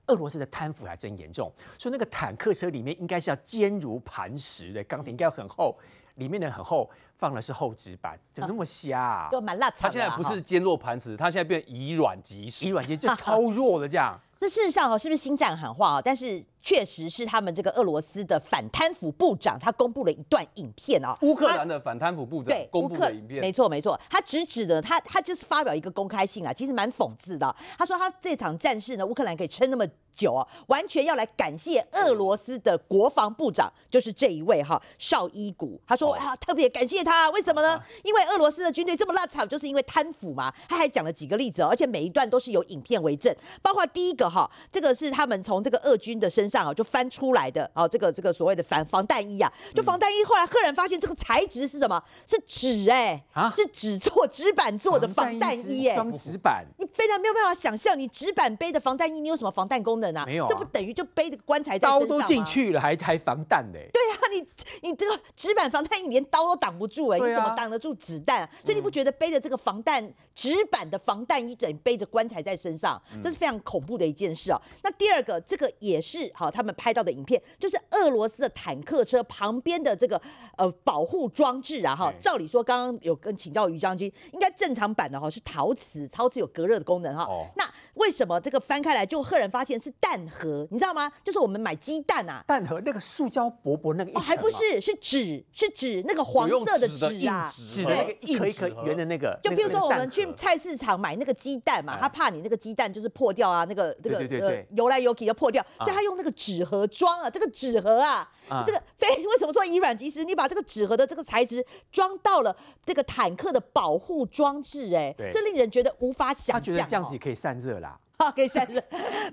俄罗斯的贪腐还真严重。说那个坦克车里面应该是要坚如磐石的钢铁，应该要很厚，里面的很厚放的是厚纸板，怎么那么瞎啊？就蛮辣。他现在不是坚若磐石，他现在变以软击石，以软击就超弱的这样。[laughs] 这事实上哦，是不是新战喊话啊？但是。确实是他们这个俄罗斯的反贪腐部长，他公布了一段影片啊。乌克兰的反贪腐部长公布的影片，没错没错，他直指的他他就是发表一个公开信啊，其实蛮讽刺的。他说他这场战事呢，乌克兰可以撑那么久啊，完全要来感谢俄罗斯的国防部长，就是这一位哈绍伊古。他说啊，特别感谢他，为什么呢？因为俄罗斯的军队这么拉惨，就是因为贪腐嘛。他还讲了几个例子，而且每一段都是有影片为证，包括第一个哈，这个是他们从这个俄军的身上啊。就翻出来的哦，这个这个所谓的防防弹衣啊，就防弹衣，后来赫然发现这个材质是什么？是纸哎，啊，是纸做纸板做的防弹衣哎，装纸板，你非常没有办法想象，你纸板背的防弹衣，你有什么防弹功能啊？没有，这不等于就背着个棺材在身上吗？刀都进去了，还还防弹嘞？对啊，你你这个纸板防弹衣连刀都挡不住哎，你怎么挡得住子弹？所以你不觉得背着这个防弹纸板的防弹衣等于背着棺材在身上，这是非常恐怖的一件事啊。那第二个，这个也是好。他们拍到的影片就是俄罗斯的坦克车旁边的这个呃保护装置啊哈，照理说刚刚有跟请教于将军，应该正常版的哈是陶瓷，陶瓷有隔热的功能哈。那为什么这个翻开来就赫然发现是弹盒？你知道吗？就是我们买鸡蛋啊，蛋盒那个塑胶薄薄那个哦，还不是是纸是纸那个黄色的纸啊，纸的那个一颗一颗圆的那个。就比如说我们去菜市场买那个鸡蛋嘛，他怕你那个鸡蛋就是破掉啊，那个那个呃游来游去就破掉，所以他用那个纸。盒装啊，这个纸盒啊，啊这个非 [laughs] 为什么说以软击石？你把这个纸盒的这个材质装到了这个坦克的保护装置，哎，这令人觉得无法想象。他觉得这样子也可以散热啦。好，[laughs] 可以算是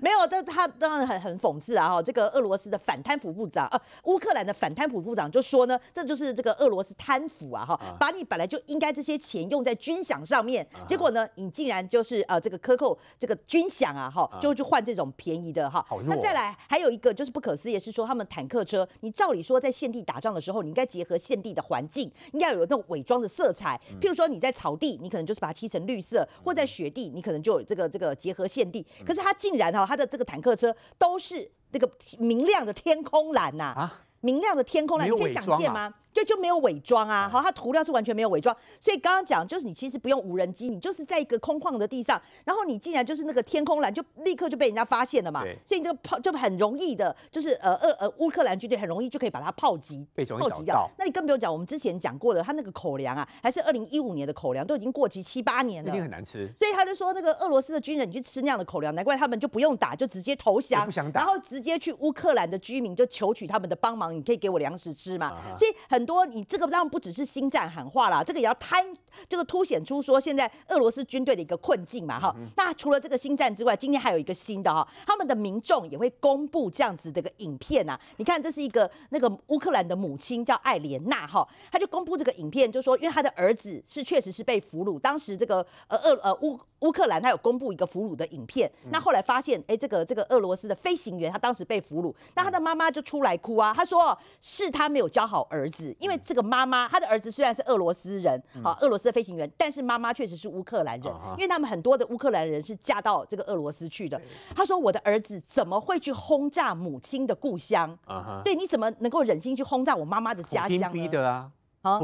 没有，这他当然很很讽刺啊！哈，这个俄罗斯的反贪腐部长，呃，乌克兰的反贪腐部长就说呢，这就是这个俄罗斯贪腐啊！哈，把你本来就应该这些钱用在军饷上面，结果呢，你竟然就是呃这个克扣这个军饷啊！哈，就去换这种便宜的哈。那再来还有一个就是不可思议，是说他们坦克车，你照理说在现地打仗的时候，你应该结合现地的环境，应该有那种伪装的色彩，譬如说你在草地，你可能就是把它漆成绿色，或在雪地，你可能就有这个这个结合现地。可是他竟然哈，他的这个坦克车都是那个明亮的天空蓝呐，啊，明亮的天空蓝，你可以想见吗？对就没有伪装啊，好，它涂料是完全没有伪装，所以刚刚讲就是你其实不用无人机，你就是在一个空旷的地上，然后你竟然就是那个天空蓝就立刻就被人家发现了嘛，所以你这个炮就很容易的，就是呃呃呃乌克兰军队很容易就可以把它炮击，炮击掉。那你更不用讲，我们之前讲过的，他那个口粮啊，还是二零一五年的口粮，都已经过期七八年了，一定很难吃。所以他就说那个俄罗斯的军人你去吃那样的口粮，难怪他们就不用打，就直接投降，不想打，然后直接去乌克兰的居民就求取他们的帮忙，你可以给我粮食吃嘛。所以很多你这个当然。不只是新战喊话啦，这个也要贪，这个凸显出说现在俄罗斯军队的一个困境嘛哈。嗯、那除了这个新战之外，今天还有一个新的哈，他们的民众也会公布这样子的一个影片啊。你看，这是一个那个乌克兰的母亲叫艾莲娜哈，她就公布这个影片，就说因为她的儿子是确实是被俘虏，当时这个呃俄呃乌乌克兰他有公布一个俘虏的影片，嗯、那后来发现哎这个这个俄罗斯的飞行员他当时被俘虏，那他的妈妈就出来哭啊，他说是他没有教好儿子，因为这个妈妈。他的儿子虽然是俄罗斯人，啊，俄罗斯的飞行员，但是妈妈确实是乌克兰人，因为他们很多的乌克兰人是嫁到这个俄罗斯去的。他说：“我的儿子怎么会去轰炸母亲的故乡？对，你怎么能够忍心去轰炸我妈妈的家乡呢？”啊，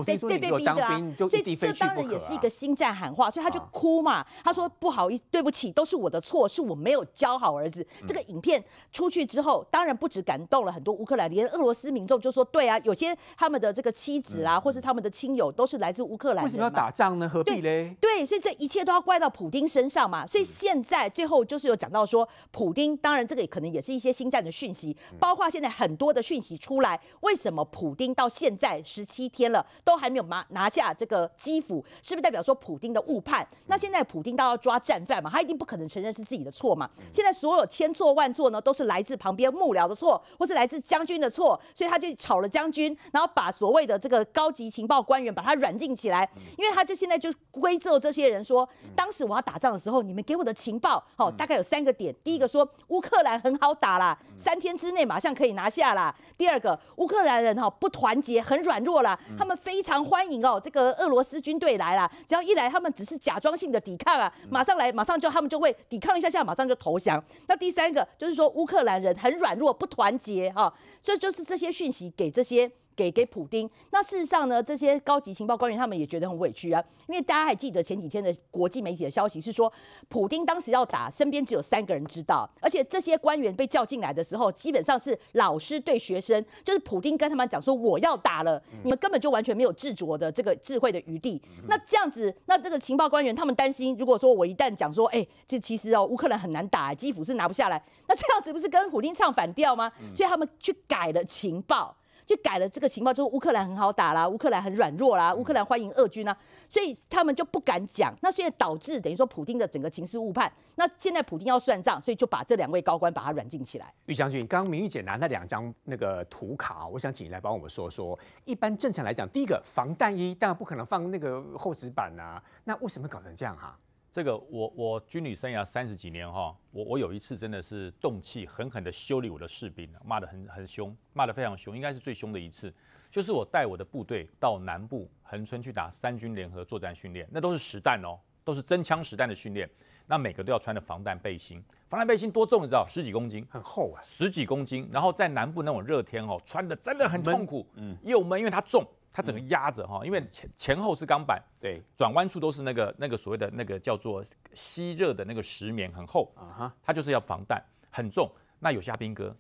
对，对，被逼的啊，所以这当然也是一个心战喊话，所以他就哭嘛。他说不好意思，对不起，都是我的错，是我没有教好儿子。这个影片出去之后，当然不止感动了很多乌克兰，连俄罗斯民众就说，对啊，有些他们的这个妻子啦，或是他们的亲友都是来自乌克兰。为什么要打仗呢？何必嘞？对，所以这一切都要怪到普丁身上嘛。所以现在最后就是有讲到说，普丁当然这个也可能也是一些心战的讯息，包括现在很多的讯息出来，为什么普丁到现在十七天了？都还没有拿拿下这个基辅，是不是代表说普丁的误判？那现在普丁都要抓战犯嘛，他一定不可能承认是自己的错嘛。现在所有千错万错呢，都是来自旁边幕僚的错，或是来自将军的错，所以他就炒了将军，然后把所谓的这个高级情报官员把他软禁起来，因为他就现在就归奏这些人说，当时我要打仗的时候，你们给我的情报，好，大概有三个点。第一个说乌克兰很好打啦，三天之内马上可以拿下啦。第二个，乌克兰人哈不团结，很软弱啦，他们非常欢迎哦这个俄罗斯军队来啦，只要一来，他们只是假装性的抵抗啊，马上来，马上就他们就会抵抗一下下，马上就投降。那第三个就是说乌克兰人很软弱，不团结哈，这就是这些讯息给这些。给给普丁，那事实上呢，这些高级情报官员他们也觉得很委屈啊，因为大家还记得前几天的国际媒体的消息是说，普丁当时要打，身边只有三个人知道，而且这些官员被叫进来的时候，基本上是老师对学生，就是普丁跟他们讲说我要打了，你们根本就完全没有自主的这个智慧的余地。那这样子，那这个情报官员他们担心，如果说我一旦讲说，哎，这其实哦乌克兰很难打，基辅是拿不下来，那这样子不是跟普丁唱反调吗？所以他们去改了情报。就改了这个情报，就是乌克兰很好打啦，乌克兰很软弱啦，乌克兰欢迎俄军啊，所以他们就不敢讲。那所以导致等于说普京的整个情势误判。那现在普京要算账，所以就把这两位高官把他软禁起来。玉将军，刚刚明玉姐拿那两张那个图卡，我想请你来帮我们说说。一般正常来讲，第一个防弹衣当然不可能放那个厚纸板啊，那为什么搞成这样哈、啊？这个我我军旅生涯三十几年哈，我我有一次真的是动气，狠狠的修理我的士兵，骂得很很凶，骂得非常凶，应该是最凶的一次。就是我带我的部队到南部横村去打三军联合作战训练，那都是实弹哦，都是真枪实弹的训练。那每个都要穿的防弹背心，防弹背心多重你知道？十几公斤，很厚啊，十几公斤。然后在南部那种热天哦，穿的真的很痛苦，嗯，又闷，因为它重。它整个压着哈，因为前前后是钢板，对，转弯处都是那个那个所谓的那个叫做吸热的那个石棉，很厚啊哈，它就是要防弹，很重。那有些阿兵哥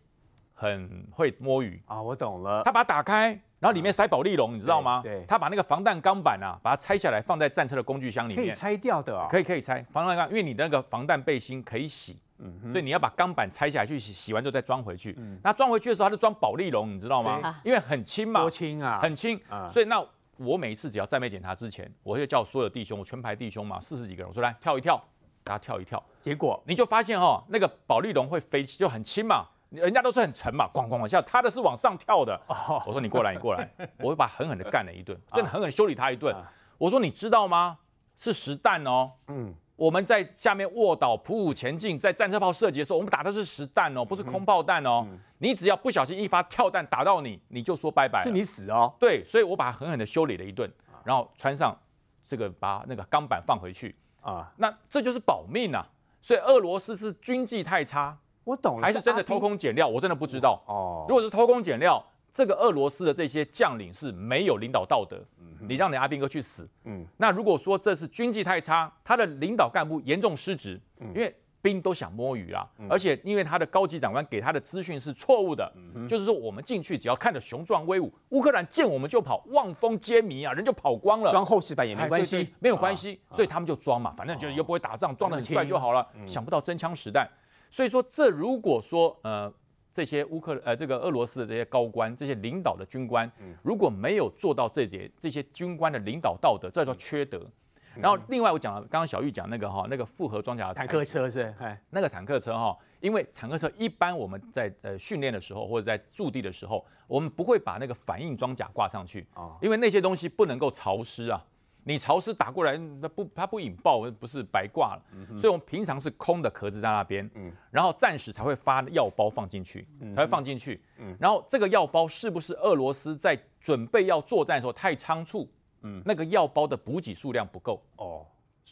很会摸鱼啊，我懂了，他把它打开，然后里面塞保利龙，你知道吗？对，他把那个防弹钢板啊，把它拆下来放在战车的工具箱里面，可以拆掉的啊，可以可以拆防弹钢，因为你的那个防弹背心可以洗。所以你要把钢板拆下来去洗，洗完之后再装回去。那装回去的时候，它就装保丽龙，你知道吗？因为很轻嘛，多轻啊，很轻。所以那我每一次只要在没检查之前，我就叫所有弟兄，我全排弟兄嘛，四十几个人，我说来跳一跳，大家跳一跳。结果你就发现哦，那个保丽龙会飞起，就很轻嘛，人家都是很沉嘛，咣咣往下，他的是往上跳的。我说你过来，你过来，[laughs] 我会把狠狠的干了一顿，真的狠狠修理他一顿。我说你知道吗？是实弹哦。嗯。我们在下面卧倒匍匐前进，在战车炮射击的时候，我们打的是实弹哦，不是空炮弹哦。你只要不小心一发跳弹打到你，你就说拜拜，是你死哦。对，所以我把它狠狠的修理了一顿，然后穿上这个，把那个钢板放回去啊。那这就是保命啊。所以俄罗斯是军纪太差，我懂了，还是真的偷工减料？我真的不知道哦。如果是偷工减料，这个俄罗斯的这些将领是没有领导道德。你让你阿兵哥去死，嗯，那如果说这是军纪太差，他的领导干部严重失职，嗯，因为兵都想摸鱼啊，嗯，而且因为他的高级长官给他的资讯是错误的，嗯，就是说我们进去只要看着雄壮威武，乌克兰见我们就跑，望风皆靡啊，人就跑光了，装厚纸板也没关系，没有关系，所以他们就装嘛，反正就是又不会打仗，装得很帅就好了，想不到真枪实弹，所以说这如果说呃。这些乌克呃，这个俄罗斯的这些高官，这些领导的军官，如果没有做到这些这些军官的领导道德，这叫缺德。然后另外我讲了，刚刚小玉讲那个哈，那个复合装甲坦克车是，那个坦克车哈，因为坦克车一般我们在呃训练的时候或者在驻地的时候，我们不会把那个反应装甲挂上去，因为那些东西不能够潮湿啊。你潮湿打过来，那不它不引爆，不是白挂了。嗯、所以我们平常是空的壳子在那边，嗯、然后战时才会发药包放进去，嗯、才会放进去。嗯、然后这个药包是不是俄罗斯在准备要作战的时候太仓促？嗯、那个药包的补给数量不够。哦，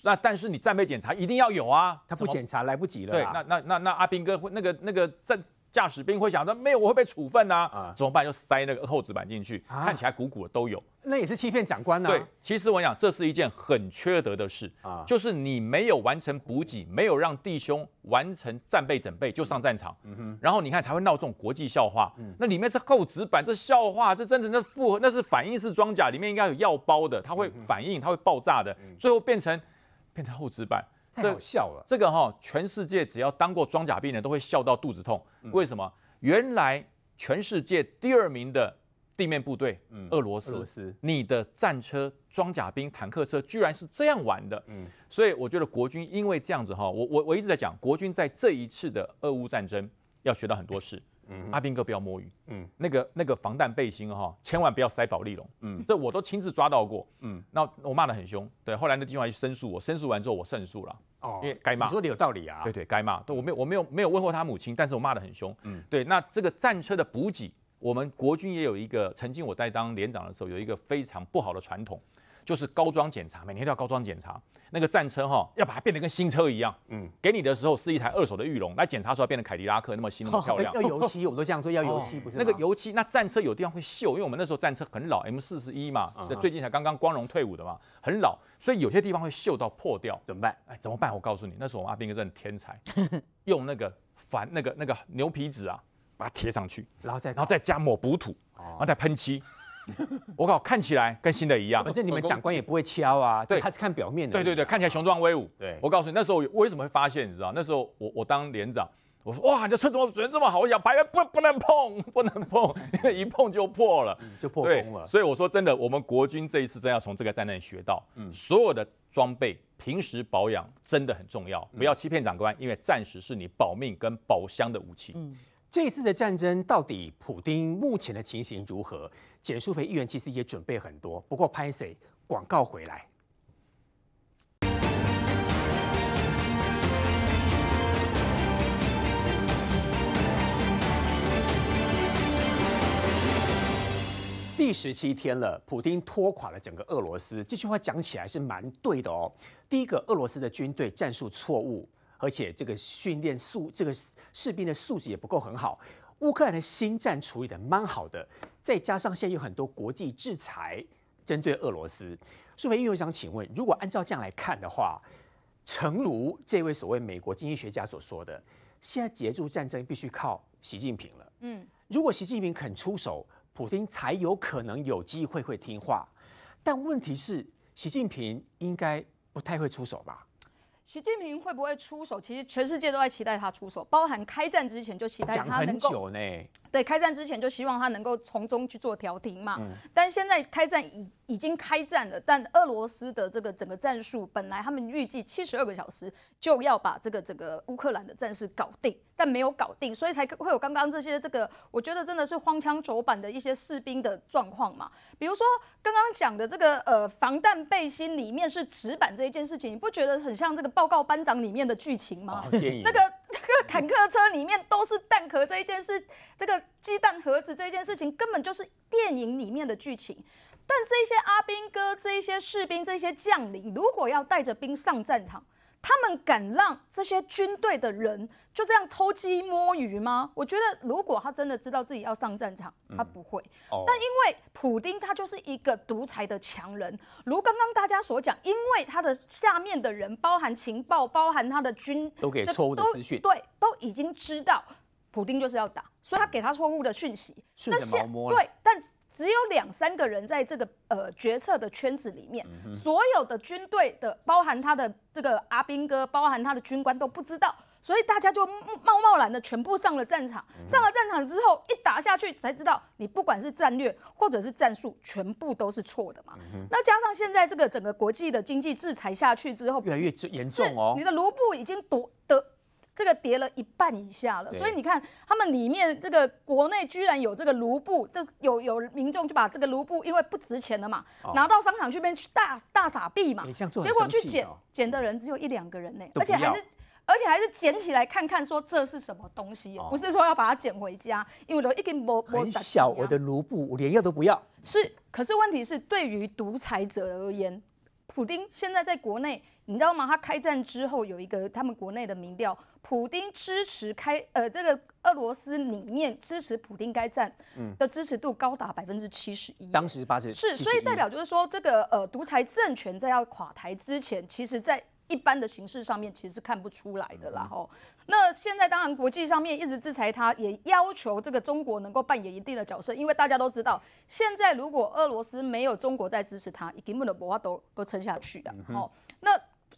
那但是你战备检查一定要有啊，他不检查来不及了。对，那那那那阿兵哥会那个那个战。驾驶兵会想着没有，我会被处分呐、怎么办？就塞那个厚纸板进去，啊、看起来鼓鼓的都有，那也是欺骗长官呐、啊。对，其实我讲这是一件很缺德的事啊，就是你没有完成补给，没有让弟兄完成战备准备就上战场，嗯哼，然后你看才会闹这种国际笑话。嗯、那里面是厚纸板，这笑话，这真的那复合那是反应式装甲，里面应该有药包的，它会反应，它会爆炸的，最后变成变成厚纸板。太好笑了，这个哈，全世界只要当过装甲兵的都会笑到肚子痛。为什么？原来全世界第二名的地面部队，俄罗斯，你的战车、装甲兵、坦克车居然是这样玩的。嗯，所以我觉得国军因为这样子哈，我我我一直在讲，国军在这一次的俄乌战争要学到很多事。阿兵哥不要摸鱼，嗯，那个那个防弹背心哈，千万不要塞保利龙，嗯，这我都亲自抓到过，嗯，那我骂得很凶，对，后来那地方去申诉，我申诉完之后我胜诉了，哦，因为该骂，你说的有道理啊，对对，该骂，对我没有我没有没有问候他母亲，但是我骂得很凶，嗯，对，那这个战车的补给，我们国军也有一个，曾经我在当连长的时候有一个非常不好的传统。就是高装检查，每年都要高装检查。那个战车哈，要把它变得跟新车一样。嗯，给你的时候是一台二手的玉龙，来检查出来变成凯迪拉克那么新那么漂亮。要油漆，我们都这样说，要油漆不是？那个油漆，那战车有地方会锈，因为我们那时候战车很老，M 四十一嘛，最近才刚刚光荣退伍的嘛，很老，所以有些地方会锈到破掉，怎么办？哎，怎么办？我告诉你，那时候我们阿兵哥真的天才，[laughs] 用那个帆那个那个牛皮纸啊，把它贴上去，然后再然后再加抹补土，然后再喷漆。[laughs] 我靠，看起来跟新的一样。反正你们长官也不会敲啊，对，他是看表面的。对对对，看起来雄壮威武。对，我告诉你，那时候我为什么会发现？你知道，那时候我我当连长，我说哇，你这车怎么主人这么好？我想排不不能碰，不能碰，[laughs] 因为一碰就破了，就破功了。所以我说真的，我们国军这一次真要从这个战争学到，嗯，所有的装备平时保养真的很重要，不要欺骗长官，因为暂时是你保命跟保箱的武器。嗯。这一次的战争到底普丁目前的情形如何？简舒培议员其实也准备很多，不过拍谢广告回来。第十七天了，普丁拖垮了整个俄罗斯，这句话讲起来是蛮对的哦。第一个，俄罗斯的军队战术错误。而且这个训练素，这个士兵的素质也不够很好。乌克兰的新战处理的蛮好的，再加上现在有很多国际制裁针对俄罗斯。苏培议员想请问，如果按照这样来看的话，诚如这位所谓美国经济学家所说的，现在结束战争必须靠习近平了。嗯，如果习近平肯出手，普京才有可能有机会会听话。但问题是，习近平应该不太会出手吧？习近平会不会出手？其实全世界都在期待他出手，包含开战之前就期待他能够。对，开战之前就希望他能够从中去做调停嘛。嗯、但现在开战已已经开战了，但俄罗斯的这个整个战术本来他们预计七十二个小时就要把这个整个乌克兰的战事搞定，但没有搞定，所以才会有刚刚这些这个，我觉得真的是荒腔走板的一些士兵的状况嘛。比如说刚刚讲的这个呃防弹背心里面是纸板这一件事情，你不觉得很像这个报告班长里面的剧情吗？哦、[laughs] 那个那 [laughs] 个坦克车里面都是弹壳这一件事，这个鸡蛋盒子这件事情根本就是电影里面的剧情。但这些阿兵哥、这些士兵、这些将领，如果要带着兵上战场，他们敢让这些军队的人就这样偷鸡摸鱼吗？我觉得，如果他真的知道自己要上战场，他不会。嗯、但因为普丁他就是一个独裁的强人，如刚刚大家所讲，因为他的下面的人，包含情报、包含他的军，都给错误的资讯，对，都已经知道普丁就是要打，所以他给他错误的讯息。顺着毛摸。对，但。只有两三个人在这个呃决策的圈子里面，所有的军队的，包含他的这个阿兵哥，包含他的军官都不知道，所以大家就贸贸然的全部上了战场。上了战场之后，一打下去才知道，你不管是战略或者是战术，全部都是错的嘛。那加上现在这个整个国际的经济制裁下去之后，越来越严重哦，你的卢布已经夺得。这个跌了一半以下了，所以你看他们里面这个国内居然有这个卢布，就有有民众就把这个卢布，因为不值钱了嘛，拿到商场去边去大大撒币嘛，结果去捡捡的人只有一两个人呢，而且还是而且还是捡起来看看说这是什么东西，不是说要把它捡回家，因为都一根毛很小我的卢布，我连要都不要。是，可是问题是对于独裁者而言，普丁现在在国内。你知道吗？他开战之后有一个他们国内的民调，普丁支持开呃这个俄罗斯里面支持普丁开战的支持度高达百分之七十一。当时八十是，所以代表就是说这个呃独裁政权在要垮台之前，其实在。一般的形式上面其实是看不出来的啦吼。那现在当然国际上面一直制裁他，也要求这个中国能够扮演一定的角色，因为大家都知道，现在如果俄罗斯没有中国在支持他，根本的不都都撑下去的。哦，那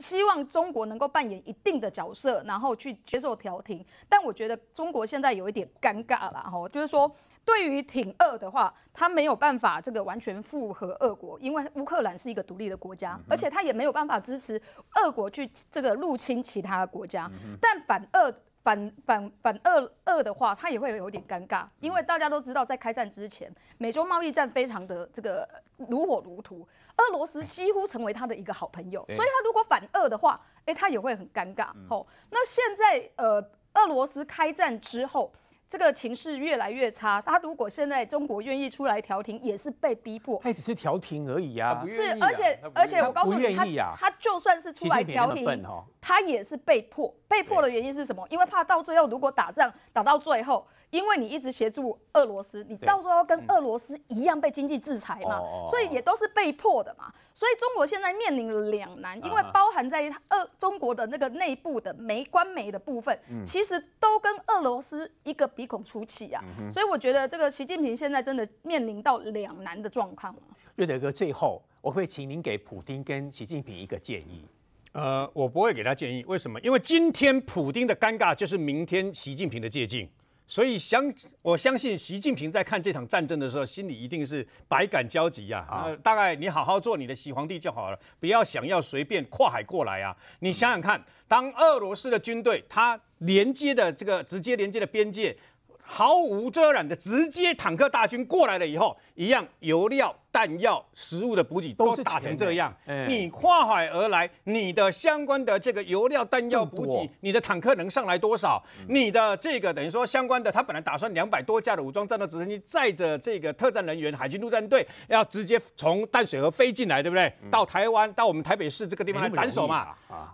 希望中国能够扮演一定的角色，然后去接受调停。但我觉得中国现在有一点尴尬了吼，就是说。对于挺俄的话，他没有办法这个完全复合俄国，因为乌克兰是一个独立的国家，而且他也没有办法支持俄国去这个入侵其他的国家。但反俄反反反俄俄的话，他也会有点尴尬，因为大家都知道，在开战之前，美洲贸易战非常的这个如火如荼，俄罗斯 [laughs] 几乎成为他的一个好朋友，所以他如果反俄的话，哎，他也会很尴尬。吼，那现在呃，俄罗斯开战之后。这个情势越来越差，他如果现在中国愿意出来调停，也是被逼迫。他只是调停而已啊，是，而且而且我告诉你，他、啊、他就算是出来调停，他也是被迫。被迫的原因是什么？因为怕到最后如果打仗打到最后。因为你一直协助俄罗斯，你到时候要跟俄罗斯一样被经济制裁嘛，所以也都是被迫的嘛。所以中国现在面临了两难，因为包含在俄中国的那个内部的煤官煤的部分，其实都跟俄罗斯一个鼻孔出气啊。所以我觉得这个习近平现在真的面临到两难的状况。瑞德哥，最后我会请您给普京跟习近平一个建议。呃，我不会给他建议，为什么？因为今天普京的尴尬就是明天习近平的借镜。所以相我相信习近平在看这场战争的时候，心里一定是百感交集呀。啊，呃，大概你好好做你的习皇帝就好了，不要想要随便跨海过来啊。你想想看，当俄罗斯的军队它连接的这个直接连接的边界，毫无遮拦的直接坦克大军过来了以后，一样油料。弹药、食物的补给都是打成这样，你跨海而来，你的相关的这个油料、弹药补给，你的坦克能上来多少？你的这个等于说相关的，他本来打算两百多架的武装战斗直升机载着这个特战人员、海军陆战队，要直接从淡水河飞进来，对不对？到台湾，到我们台北市这个地方来斩首嘛。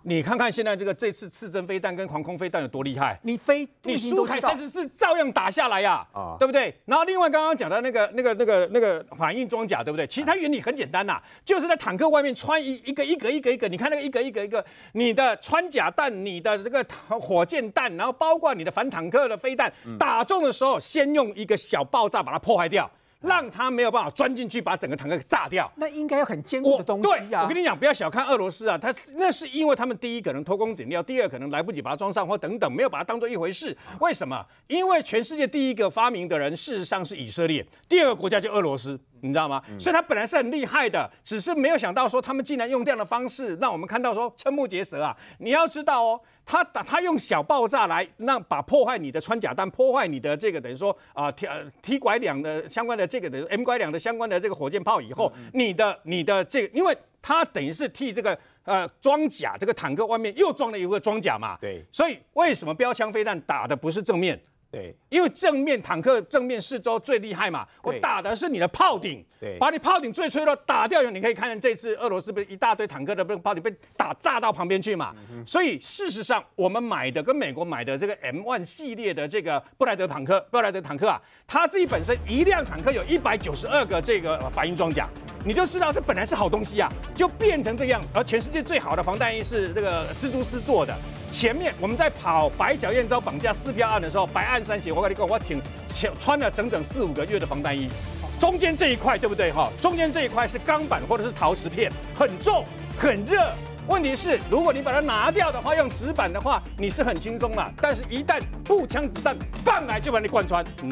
你看看现在这个这次刺针飞弹跟防空飞弹有多厉害？你飞，你苏凯三十四照样打下来呀，对不对？然后另外刚刚讲的那个、那个、那个、那个反应装甲。对不对？其实它原理很简单呐，就是在坦克外面穿一一个一格一格一格，你看那个一格一格一个，你的穿甲弹、你的这个火箭弹，然后包括你的反坦克的飞弹，打中的时候，先用一个小爆炸把它破坏掉。让他没有办法钻进去，把整个坦克炸掉。那应该要很坚固的东西啊！我跟你讲，不要小看俄罗斯啊，他那是因为他们第一可能偷工减料，第二可能来不及把它装上或等等，没有把它当做一回事。为什么？因为全世界第一个发明的人事实上是以色列，第二个国家就俄罗斯，你知道吗？所以他本来是很厉害的，只是没有想到说他们竟然用这样的方式让我们看到说瞠目结舌啊！你要知道哦。他打他用小爆炸来让把破坏你的穿甲弹，破坏你的这个等于说啊 T T 拐两的相关的这个等于 M 拐两的相关的这个火箭炮以后，你的你的这个，因为他等于是替这个呃装甲这个坦克外面又装了一个装甲嘛，对，所以为什么标枪飞弹打的不是正面？对，因为正面坦克正面四周最厉害嘛，我打的是你的炮顶，对，把你炮顶最脆弱打掉以后，你可以看见这次俄罗斯不是一大堆坦克的炮顶被打炸到旁边去嘛，所以事实上我们买的跟美国买的这个 M1 系列的这个布莱德坦克，布莱德坦克啊，它自己本身一辆坦克有一百九十二个这个反应装甲，你就知道这本来是好东西啊，就变成这样，而全世界最好的防弹衣是这个蜘蛛丝做的。前面我们在跑白小燕遭绑架撕票案的时候，白岸山协我跟你讲，我挺穿了整整四五个月的防弹衣。中间这一块对不对哈？中间这一块是钢板或者是陶瓷片，很重很热。问题是，如果你把它拿掉的话，用纸板的话，你是很轻松了。但是，一旦步枪子弹放来，就把你贯穿。